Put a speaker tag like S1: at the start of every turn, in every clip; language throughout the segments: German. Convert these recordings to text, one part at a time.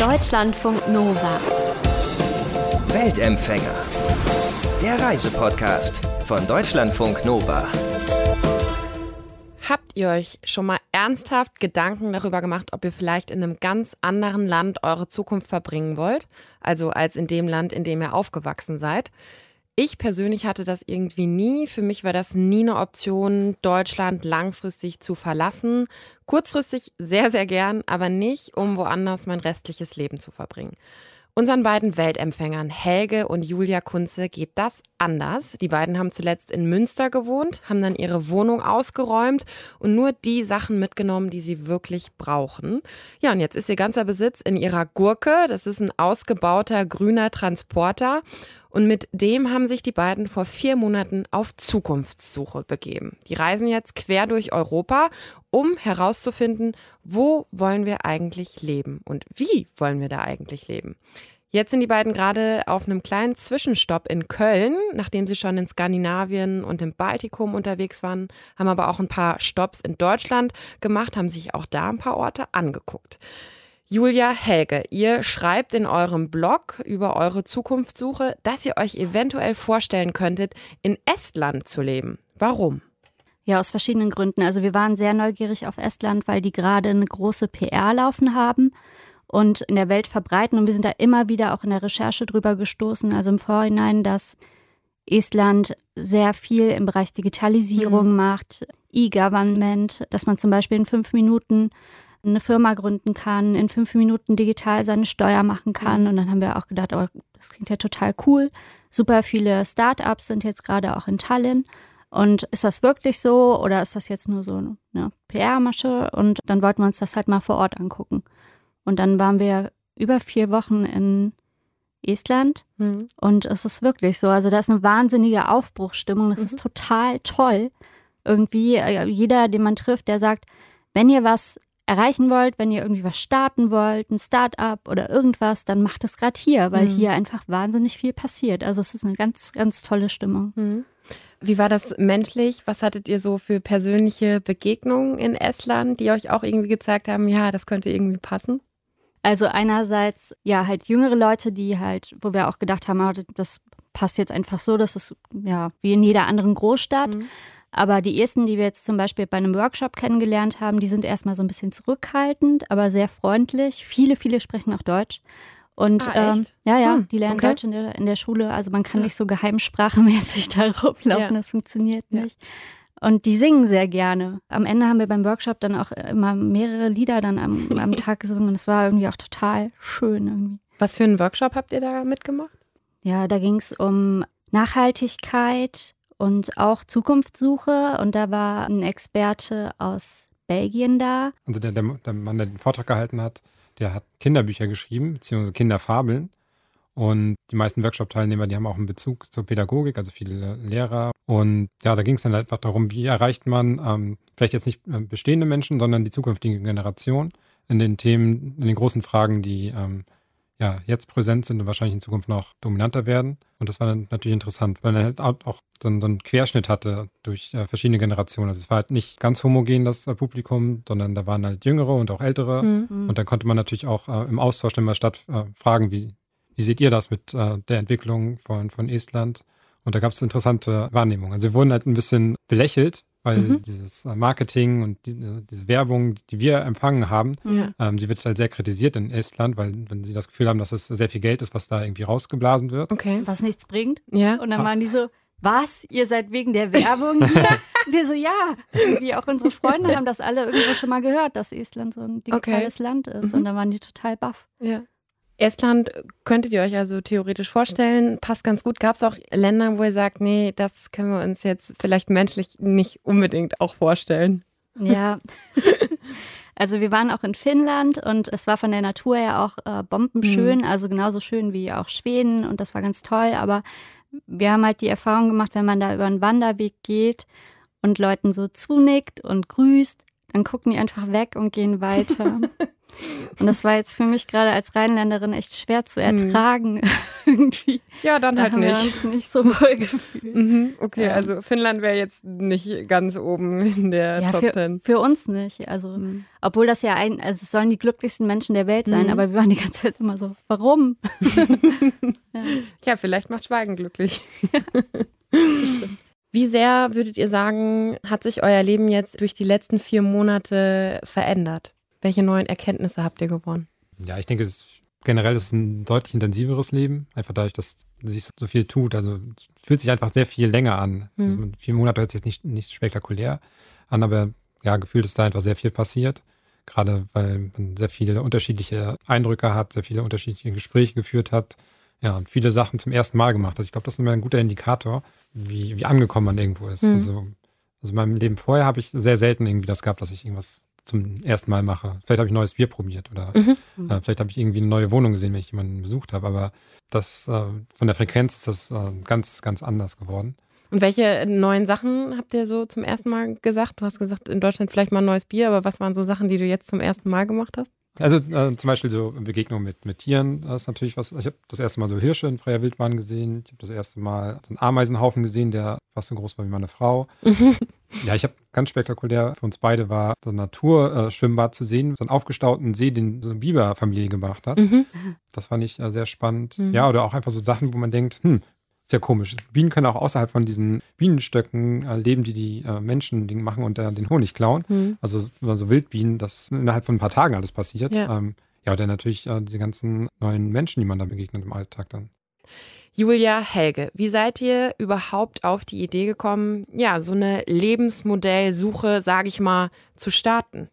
S1: Deutschlandfunk Nova.
S2: Weltempfänger. Der Reisepodcast von Deutschlandfunk Nova.
S3: Habt ihr euch schon mal ernsthaft Gedanken darüber gemacht, ob ihr vielleicht in einem ganz anderen Land eure Zukunft verbringen wollt? Also als in dem Land, in dem ihr aufgewachsen seid? Ich persönlich hatte das irgendwie nie. Für mich war das nie eine Option, Deutschland langfristig zu verlassen. Kurzfristig sehr, sehr gern, aber nicht, um woanders mein restliches Leben zu verbringen. Unseren beiden Weltempfängern Helge und Julia Kunze geht das anders. Die beiden haben zuletzt in Münster gewohnt, haben dann ihre Wohnung ausgeräumt und nur die Sachen mitgenommen, die sie wirklich brauchen. Ja, und jetzt ist ihr ganzer Besitz in ihrer Gurke. Das ist ein ausgebauter grüner Transporter. Und mit dem haben sich die beiden vor vier Monaten auf Zukunftssuche begeben. Die reisen jetzt quer durch Europa, um herauszufinden, wo wollen wir eigentlich leben und wie wollen wir da eigentlich leben. Jetzt sind die beiden gerade auf einem kleinen Zwischenstopp in Köln, nachdem sie schon in Skandinavien und im Baltikum unterwegs waren, haben aber auch ein paar Stopps in Deutschland gemacht, haben sich auch da ein paar Orte angeguckt. Julia Helge, ihr schreibt in eurem Blog über eure Zukunftssuche, dass ihr euch eventuell vorstellen könntet, in Estland zu leben. Warum?
S4: Ja, aus verschiedenen Gründen. Also wir waren sehr neugierig auf Estland, weil die gerade eine große PR laufen haben und in der Welt verbreiten. Und wir sind da immer wieder auch in der Recherche drüber gestoßen, also im Vorhinein, dass Estland sehr viel im Bereich Digitalisierung mhm. macht, E-Government, dass man zum Beispiel in fünf Minuten eine Firma gründen kann, in fünf Minuten digital seine Steuer machen kann. Und dann haben wir auch gedacht, oh, das klingt ja total cool. Super viele Startups sind jetzt gerade auch in Tallinn. Und ist das wirklich so oder ist das jetzt nur so eine PR-Masche? Und dann wollten wir uns das halt mal vor Ort angucken. Und dann waren wir über vier Wochen in Estland mhm. und es ist wirklich so. Also da ist eine wahnsinnige Aufbruchsstimmung. Das mhm. ist total toll. Irgendwie äh, jeder, den man trifft, der sagt, wenn ihr was erreichen wollt, wenn ihr irgendwie was starten wollt, ein Start-up oder irgendwas, dann macht es gerade hier, weil mhm. hier einfach wahnsinnig viel passiert. Also es ist eine ganz, ganz tolle Stimmung.
S3: Mhm. Wie war das menschlich? Was hattet ihr so für persönliche Begegnungen in Estland, die euch auch irgendwie gezeigt haben, ja, das könnte irgendwie passen?
S4: Also einerseits, ja, halt jüngere Leute, die halt, wo wir auch gedacht haben, ah, das passt jetzt einfach so, das ist ja wie in jeder anderen Großstadt. Mhm. Aber die ersten, die wir jetzt zum Beispiel bei einem Workshop kennengelernt haben, die sind erstmal so ein bisschen zurückhaltend, aber sehr freundlich. Viele, viele sprechen auch Deutsch. Und ah, ähm, ja, ja, hm, die lernen okay. Deutsch in der, in der Schule. Also man kann ja. nicht so geheimsprachmäßig da rumlaufen, ja. das funktioniert ja. nicht. Und die singen sehr gerne. Am Ende haben wir beim Workshop dann auch immer mehrere Lieder dann am, am Tag gesungen. Und es war irgendwie auch total schön irgendwie.
S3: Was für einen Workshop habt ihr da mitgemacht?
S4: Ja, da ging es um Nachhaltigkeit, und auch Zukunftssuche. Und da war ein Experte aus Belgien da.
S5: Also der, der, der Mann, der den Vortrag gehalten hat, der hat Kinderbücher geschrieben, beziehungsweise Kinderfabeln. Und die meisten Workshop-Teilnehmer, die haben auch einen Bezug zur Pädagogik, also viele Lehrer. Und ja, da ging es dann einfach darum, wie erreicht man ähm, vielleicht jetzt nicht äh, bestehende Menschen, sondern die zukünftige Generation in den Themen, in den großen Fragen, die ähm, ja, jetzt präsent sind und wahrscheinlich in Zukunft noch dominanter werden. Und das war dann natürlich interessant, weil er halt auch so, einen Querschnitt hatte durch äh, verschiedene Generationen. Also es war halt nicht ganz homogen, das äh, Publikum, sondern da waren halt jüngere und auch ältere. Mhm. Und dann konnte man natürlich auch äh, im Austausch immer statt äh, fragen, wie, wie seht ihr das mit äh, der Entwicklung von, von Estland? Und da gab es interessante Wahrnehmungen. Also wir wurden halt ein bisschen belächelt, weil mhm. dieses äh, Marketing und die, äh, diese Werbung, die wir empfangen haben, ja. ähm, die wird halt sehr kritisiert in Estland, weil wenn sie das Gefühl haben, dass es sehr viel Geld ist, was da irgendwie rausgeblasen wird.
S4: Okay. Was nichts bringt. Ja. Und dann ah. waren die so, was? Ihr seid wegen der Werbung hier? wir so, ja. Irgendwie auch unsere Freunde haben das alle irgendwo schon mal gehört, dass Estland so ein digitales okay. Land ist. Mhm. Und dann waren die total baff.
S3: Ja. Estland könntet ihr euch also theoretisch vorstellen, passt ganz gut. Gab es auch Länder, wo ihr sagt, nee, das können wir uns jetzt vielleicht menschlich nicht unbedingt auch vorstellen?
S4: Ja. Also wir waren auch in Finnland und es war von der Natur her auch äh, bombenschön, mhm. also genauso schön wie auch Schweden und das war ganz toll. Aber wir haben halt die Erfahrung gemacht, wenn man da über einen Wanderweg geht und Leuten so zunickt und grüßt, dann gucken die einfach weg und gehen weiter. Und das war jetzt für mich gerade als Rheinländerin echt schwer zu hm. ertragen. irgendwie.
S3: Ja, dann
S4: da
S3: halt
S4: haben
S3: nicht.
S4: Wir uns nicht so wohl gefühlt.
S3: Mhm, okay,
S4: Ja.
S3: also Finnland wäre jetzt nicht ganz oben in der
S4: Ja,
S3: Top
S4: für,
S3: Ten.
S4: für uns nicht. Also,
S3: Mhm.
S4: obwohl das ja ein, also es sollen die glücklichsten Menschen der Welt sein,
S3: Mhm.
S4: aber wir waren die ganze Zeit immer so, warum? ja.
S3: Ja, vielleicht macht Schweigen glücklich. Wie sehr würdet ihr sagen, hat sich euer Leben jetzt durch die letzten vier Monate verändert? Welche neuen Erkenntnisse habt ihr gewonnen?
S5: Ja, ich denke, es ist, generell ist es ein deutlich intensiveres Leben, einfach dadurch, dass sich so viel tut. Also es fühlt sich einfach sehr viel länger an.
S3: Mhm.
S5: Also vier Monate hört sich jetzt nicht, nicht spektakulär an, aber ja, gefühlt ist da einfach sehr viel passiert. Gerade weil man sehr viele unterschiedliche Eindrücke hat, sehr viele unterschiedliche Gespräche geführt hat. Ja, und viele Sachen zum ersten Mal gemacht hat. Ich glaube, das ist immer ein guter Indikator, wie, wie angekommen man irgendwo ist.
S3: Mhm.
S5: Also, also in meinem Leben vorher habe ich sehr selten irgendwie das gehabt, dass ich irgendwas zum ersten Mal mache. Vielleicht habe ich ein neues Bier probiert oder
S3: Mhm.
S5: äh, vielleicht habe ich irgendwie eine neue Wohnung gesehen, wenn ich jemanden besucht habe. Aber das äh, von der Frequenz ist das äh, ganz, ganz anders geworden.
S3: Und welche neuen Sachen habt ihr so zum ersten Mal gesagt? Du hast gesagt, in Deutschland vielleicht mal ein neues Bier, aber was waren so Sachen, die du jetzt zum ersten Mal gemacht hast?
S5: Also äh, zum Beispiel so Begegnungen mit, mit Tieren, das ist natürlich was. Ich habe das erste Mal so Hirsche in freier Wildbahn gesehen. Ich habe das erste Mal so einen Ameisenhaufen gesehen, der fast so groß war wie meine Frau. Ja, ich habe ganz spektakulär für uns beide war so ein Naturschwimmbad zu sehen, so einen aufgestauten See, den so eine Biberfamilie gemacht hat.
S3: Mhm.
S5: Das fand ich äh, sehr spannend.
S3: Mhm.
S5: Ja, oder auch einfach so Sachen, wo man denkt, hm, ja komisch. Bienen können auch außerhalb von diesen Bienenstöcken äh, leben, die die äh, Menschen machen und äh, den Honig klauen.
S3: Mhm.
S5: Also so Wildbienen, das innerhalb von ein paar Tagen alles passiert.
S3: Ja.
S5: Ähm, ja, und dann natürlich äh, diese ganzen neuen Menschen, die man da begegnet im Alltag dann.
S3: Julia, Helge, wie seid ihr überhaupt auf die Idee gekommen, ja, so eine Lebensmodellsuche, sage ich mal, zu starten?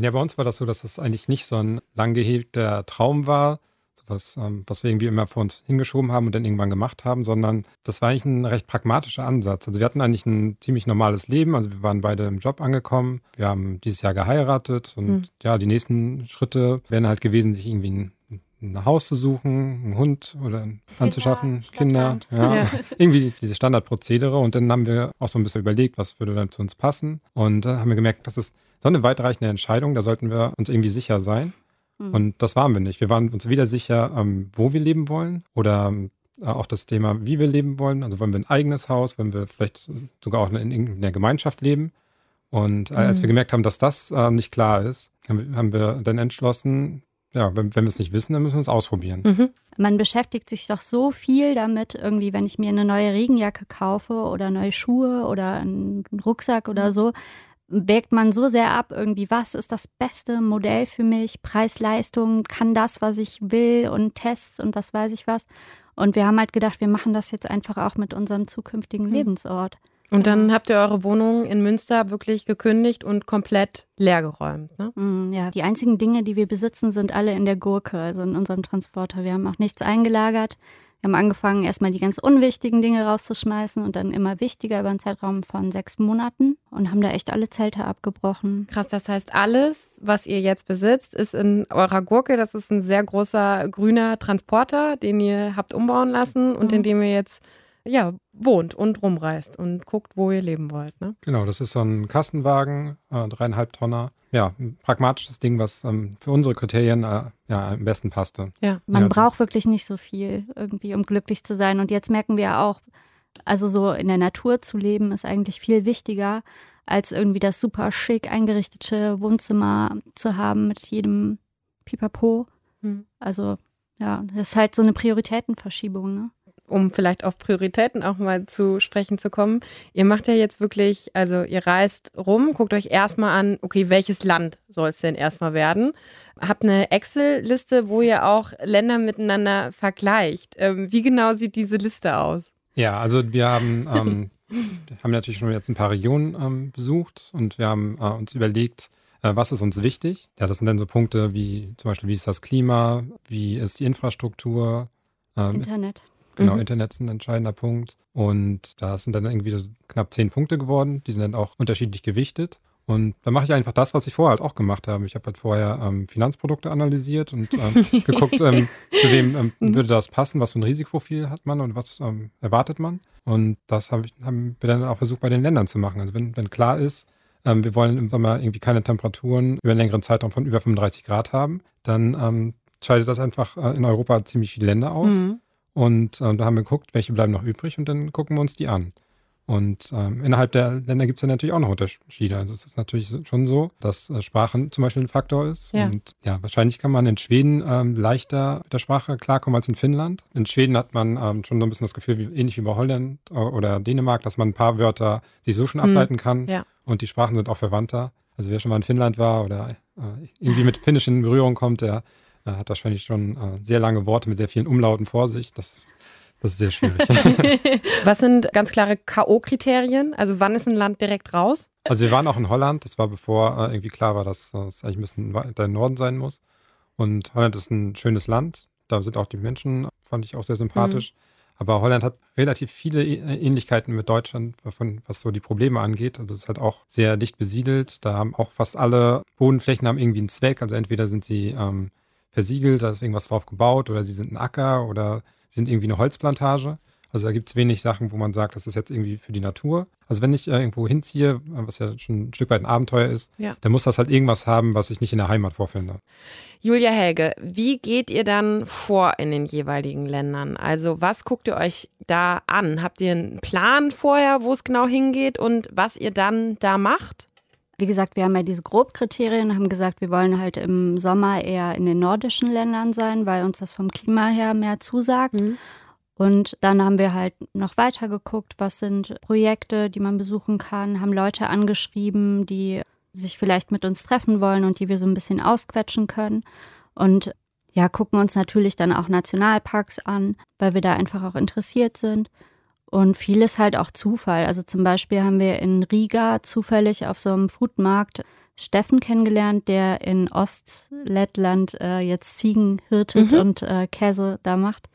S5: Ja, bei uns war das so, dass das eigentlich nicht so ein lang gehegter Traum war, was, ähm, was wir irgendwie immer vor uns hingeschoben haben und dann irgendwann gemacht haben, sondern das war eigentlich ein recht pragmatischer Ansatz. Also wir hatten eigentlich ein ziemlich normales Leben, also wir waren beide im Job angekommen, wir haben dieses Jahr geheiratet und
S3: Hm.
S5: ja, die nächsten Schritte wären halt gewesen, sich irgendwie ein, ein Haus zu suchen, einen Hund oder anzuschaffen, Kinder, ja,
S3: Ja.
S5: irgendwie diese Standardprozedere und dann haben wir auch so ein bisschen überlegt, was würde dann zu uns passen und dann haben wir gemerkt, das ist so eine weitreichende Entscheidung, da sollten wir uns irgendwie sicher sein.
S4: Mhm.
S5: Und das waren wir nicht. Wir waren uns weder sicher, ähm, wo wir leben wollen oder ähm, auch das Thema, wie wir leben wollen. Also wollen wir ein eigenes Haus, wollen wir vielleicht sogar auch in irgendeiner Gemeinschaft leben. Und äh, als
S3: Mhm.
S5: wir gemerkt haben, dass das äh, nicht klar ist, haben wir, haben wir dann entschlossen, ja, wenn, wenn wir es nicht wissen, dann müssen wir es ausprobieren.
S3: Mhm.
S4: Man beschäftigt sich doch so viel damit, irgendwie, wenn ich mir eine neue Regenjacke kaufe oder neue Schuhe oder einen Rucksack oder so, wägt man so sehr ab, irgendwie, was ist das beste Modell für mich, Preis-Leistung, kann das, was ich will und Tests und was weiß ich was. Und wir haben halt gedacht, wir machen das jetzt einfach auch mit unserem zukünftigen
S3: Mhm.
S4: Lebensort.
S3: Und dann habt ihr eure Wohnung in Münster wirklich gekündigt und komplett leergeräumt. Ne?
S4: Mm, Ja, die einzigen Dinge, die wir besitzen, sind alle in der Gurke, also in unserem Transporter. Wir haben auch nichts eingelagert. Wir haben angefangen, erstmal die ganz unwichtigen Dinge rauszuschmeißen und dann immer wichtiger über einen Zeitraum von sechs Monaten und haben da echt alle Zelte abgebrochen.
S3: Krass, das heißt, alles, was ihr jetzt besitzt, ist in eurer Gurke. Das ist ein sehr großer grüner Transporter, den ihr habt umbauen lassen und
S4: Mhm.
S3: in dem ihr jetzt ja, wohnt und rumreist und guckt, wo ihr leben wollt. Ne?
S5: Genau, das ist so ein Kastenwagen, äh, dreieinhalb Tonner. Ja, ein pragmatisches Ding, was ähm, für unsere Kriterien äh, ja, am besten passte.
S3: Ja.
S4: Man
S5: Ja, also-
S4: braucht wirklich nicht so viel irgendwie, um glücklich zu sein. Und jetzt merken wir auch, also so in der Natur zu leben, ist eigentlich viel wichtiger, als irgendwie das super schick eingerichtete Wohnzimmer zu haben mit jedem Pipapo.
S3: Hm.
S4: Also ja, das ist halt so eine Prioritätenverschiebung. Ne?
S3: Um vielleicht auf Prioritäten auch mal zu sprechen zu kommen. Ihr macht ja jetzt wirklich, also ihr reist rum, guckt euch erstmal an, okay, welches Land soll es denn erstmal werden? Habt eine Excel-Liste, wo ihr auch Länder miteinander vergleicht. Ähm, wie genau sieht diese Liste aus?
S5: Ja, also wir haben, ähm, wir haben natürlich schon jetzt ein paar Regionen ähm, besucht und wir haben äh, uns überlegt, äh, was ist uns wichtig. Ja, das sind dann so Punkte wie zum Beispiel, wie ist das Klima, wie ist die Infrastruktur, ähm,
S4: Internet.
S5: Genau,
S3: Mhm.
S5: Internet ist ein entscheidender Punkt. Und da sind dann irgendwie so knapp zehn Punkte geworden. Die sind dann auch unterschiedlich gewichtet. Und dann mache ich einfach das, was ich vorher halt auch gemacht habe. Ich habe halt vorher ähm, Finanzprodukte analysiert und ähm, geguckt, ähm, zu wem ähm,
S3: Mhm.
S5: würde das passen, was für ein Risikoprofil hat man und was ähm, erwartet man. Und das hab ich, haben wir dann auch versucht bei den Ländern zu machen. Also wenn, wenn klar ist, ähm, wir wollen im Sommer irgendwie keine Temperaturen über einen längeren Zeitraum von über 35 Grad haben, dann scheidet das einfach äh, in Europa ziemlich viele Länder aus.
S3: Mhm.
S5: Und ähm, da haben wir geguckt, welche bleiben noch übrig und dann gucken wir uns die an. Und ähm, innerhalb der Länder gibt es ja natürlich auch noch Unterschiede. Also es ist natürlich schon so, dass äh, Sprache zum Beispiel ein Faktor ist.
S3: Ja.
S5: Und ja, wahrscheinlich kann man in Schweden ähm, leichter mit der Sprache klarkommen als in Finnland. In Schweden hat man ähm, schon so ein bisschen das Gefühl, wie, ähnlich wie bei Holland äh, oder Dänemark, dass man ein paar Wörter sich so schon
S3: Mhm.
S5: ableiten kann.
S3: Ja.
S5: Und die Sprachen sind auch verwandter. Also wer schon mal in Finnland war oder äh, irgendwie mit Finnisch in Berührung kommt, der äh, hat wahrscheinlich schon äh, sehr lange Worte mit sehr vielen Umlauten vor sich. Das ist, das ist sehr schwierig.
S3: Was sind ganz klare K.O.-Kriterien? Also wann ist ein Land direkt raus?
S5: Also wir waren auch in Holland, das war bevor äh, irgendwie klar war, dass es eigentlich ein bisschen weiter im Norden sein muss. Und Holland ist ein schönes Land, da sind auch die Menschen, fand ich auch sehr sympathisch. Aber Holland hat relativ viele Ähnlichkeiten mit Deutschland, von, was so die Probleme angeht. Also es ist halt auch sehr dicht besiedelt. Da haben auch fast alle Bodenflächen haben irgendwie einen Zweck. Also entweder sind sie ähm, versiegelt, da ist irgendwas drauf gebaut, oder sie sind ein Acker oder sie sind irgendwie eine Holzplantage. Also da gibt es wenig Sachen, wo man sagt, das ist jetzt irgendwie für die Natur. Also wenn ich äh, irgendwo hinziehe, was ja schon ein Stück weit ein Abenteuer ist,
S3: Ja.
S5: dann muss das halt irgendwas haben, was ich nicht in der Heimat vorfinde.
S3: Julia Helge, wie geht ihr dann vor in den jeweiligen Ländern? Also was guckt ihr euch da an? Habt ihr einen Plan vorher, wo es genau hingeht und was ihr dann da macht?
S4: Wie gesagt, wir haben ja diese Grobkriterien, haben gesagt, wir wollen halt im Sommer eher in den nordischen Ländern sein, weil uns das vom Klima her mehr zusagt.
S3: Mhm.
S4: Und dann haben wir halt noch weiter geguckt, was sind Projekte, die man besuchen kann, haben Leute angeschrieben, die sich vielleicht mit uns treffen wollen und die wir so ein bisschen ausquetschen können. Und ja, gucken uns natürlich dann auch Nationalparks an, weil wir da einfach auch interessiert sind. Und vieles halt auch Zufall. Also zum Beispiel haben wir in Riga zufällig auf so einem Foodmarkt Steffen kennengelernt, der in Ostlettland äh, jetzt Ziegen hirtet
S3: Mhm.
S4: und äh, Käse da macht.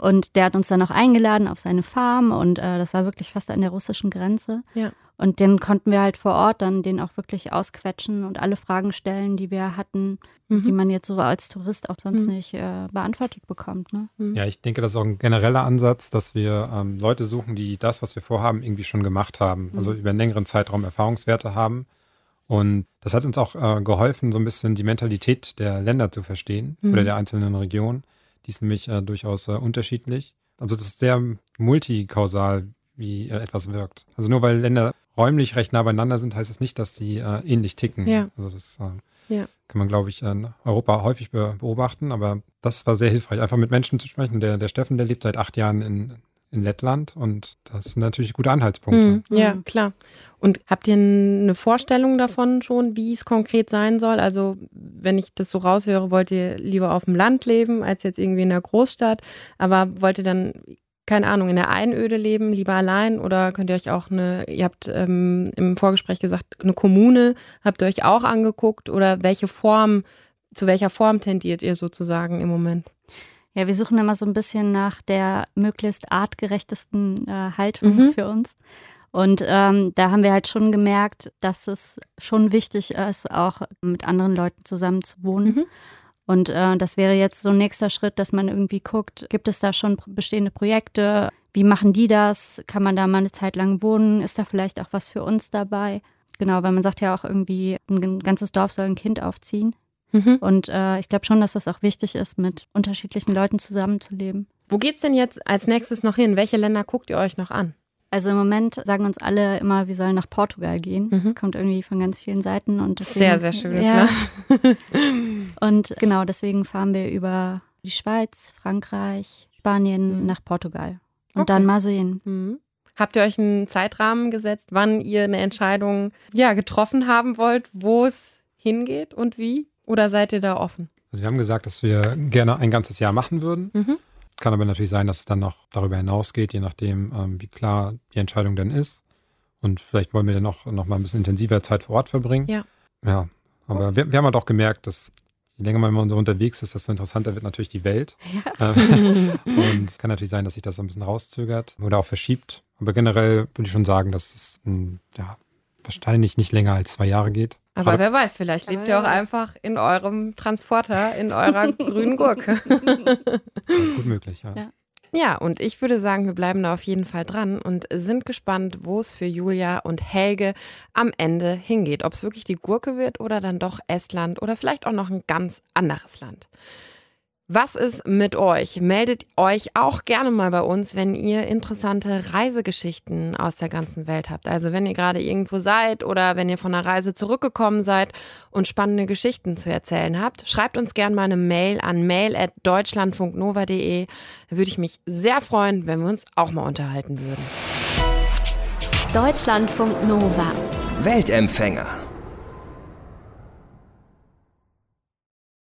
S4: Und der hat uns dann auch eingeladen auf seine Farm und äh, das war wirklich fast an der russischen Grenze.
S3: Ja.
S4: Und den konnten wir halt vor Ort dann den auch wirklich ausquetschen und alle Fragen stellen, die wir hatten, die man jetzt so als Tourist auch sonst
S3: Mhm.
S4: nicht äh, beantwortet bekommt. Ne?
S5: Ja, ich denke, das ist auch ein genereller Ansatz, dass wir ähm, Leute suchen, die das, was wir vorhaben, irgendwie schon gemacht haben. Also über einen längeren Zeitraum Erfahrungswerte haben. Und das hat uns auch äh, geholfen, so ein bisschen die Mentalität der Länder zu verstehen
S3: Mhm.
S5: oder der einzelnen Regionen. Die ist nämlich äh, durchaus äh, unterschiedlich. Also das ist sehr multikausal, wie äh, etwas wirkt. Also nur weil Länder räumlich recht nah beieinander sind, heißt es nicht, dass sie äh, ähnlich ticken.
S3: Ja.
S5: Also das äh,
S3: Ja.
S5: kann man, glaube ich, in Europa häufig be beobachten. Aber das war sehr hilfreich, einfach mit Menschen zu sprechen. Der, der Steffen, der lebt seit acht Jahren in, in Lettland und das sind natürlich gute Anhaltspunkte.
S3: Mhm. Ja,
S4: Mhm.
S3: klar. Und habt ihr eine Vorstellung davon schon, wie es konkret sein soll? Also, wenn ich das so raushöre, wollt ihr lieber auf dem Land leben als jetzt irgendwie in der Großstadt? Aber wollt ihr dann, keine Ahnung, in der Einöde leben, lieber allein? Oder könnt ihr euch auch eine, ihr habt ähm, im Vorgespräch gesagt, eine Kommune, habt ihr euch auch angeguckt? Oder welche Form, zu welcher Form tendiert ihr sozusagen im Moment?
S4: Ja, wir suchen immer so ein bisschen nach der möglichst artgerechtesten äh, Haltung
S3: Mhm.
S4: für uns. Und ähm, da haben wir halt schon gemerkt, dass es schon wichtig ist, auch mit anderen Leuten zusammen zu wohnen.
S3: Mhm.
S4: Und äh, das wäre jetzt so ein nächster Schritt, dass man irgendwie guckt, gibt es da schon bestehende Projekte? Wie machen die das? Kann man da mal eine Zeit lang wohnen? Ist da vielleicht auch was für uns dabei? Genau, weil man sagt ja auch irgendwie, ein ganzes Dorf soll ein Kind aufziehen.
S3: Mhm.
S4: Und äh, ich glaube schon, dass das auch wichtig ist, mit unterschiedlichen Leuten zusammenzuleben.
S3: Wo geht's denn jetzt als nächstes noch hin? Welche Länder guckt ihr euch noch an?
S4: Also im Moment sagen uns alle immer, wir sollen nach Portugal gehen.
S3: Mhm.
S4: Das kommt irgendwie von ganz vielen Seiten und deswegen,
S3: Sehr, sehr schönes
S4: ja.
S3: Land.
S4: Und genau deswegen fahren wir über die Schweiz, Frankreich, Spanien
S3: Mhm.
S4: nach Portugal und
S3: Okay.
S4: dann mal sehen.
S3: Mhm. Habt ihr euch einen Zeitrahmen gesetzt, wann ihr eine Entscheidung ja, getroffen haben wollt, wo es hingeht und wie? Oder seid ihr da offen?
S5: Also wir haben gesagt, dass wir gerne ein ganzes Jahr machen würden.
S3: Mhm.
S5: Kann aber natürlich sein, dass es dann noch darüber hinausgeht, je nachdem, ähm, wie klar die Entscheidung dann ist. Und vielleicht wollen wir dann auch noch mal ein bisschen intensiver Zeit vor Ort verbringen.
S3: Ja.
S5: Ja, aber wir, wir haben halt auch gemerkt, dass je länger man so unterwegs ist, desto interessanter wird natürlich die Welt. Ähm, und es kann natürlich sein, dass sich das so ein bisschen rauszögert oder auch verschiebt. Aber generell würde ich schon sagen, dass es ein, ja, wahrscheinlich nicht länger als zwei Jahre geht.
S3: Aber wer weiß, vielleicht lebt ihr auch einfach in eurem Transporter, in eurer grünen Gurke.
S5: Das ist gut möglich, ja.
S4: Ja.
S3: Ja, und ich würde sagen, wir bleiben da auf jeden Fall dran und sind gespannt, wo es für Julia und Helge am Ende hingeht. Ob es wirklich die Gurke wird oder dann doch Estland oder vielleicht auch noch ein ganz anderes Land. Was ist mit euch? Meldet euch auch gerne mal bei uns, wenn ihr interessante Reisegeschichten aus der ganzen Welt habt. Also wenn ihr gerade irgendwo seid oder wenn ihr von einer Reise zurückgekommen seid und spannende Geschichten zu erzählen habt, schreibt uns gerne mal eine Mail an mail@deutschlandfunknova.de. Da würde ich mich sehr freuen, wenn wir uns auch mal unterhalten würden.
S1: Deutschlandfunk Nova.
S2: Weltempfänger.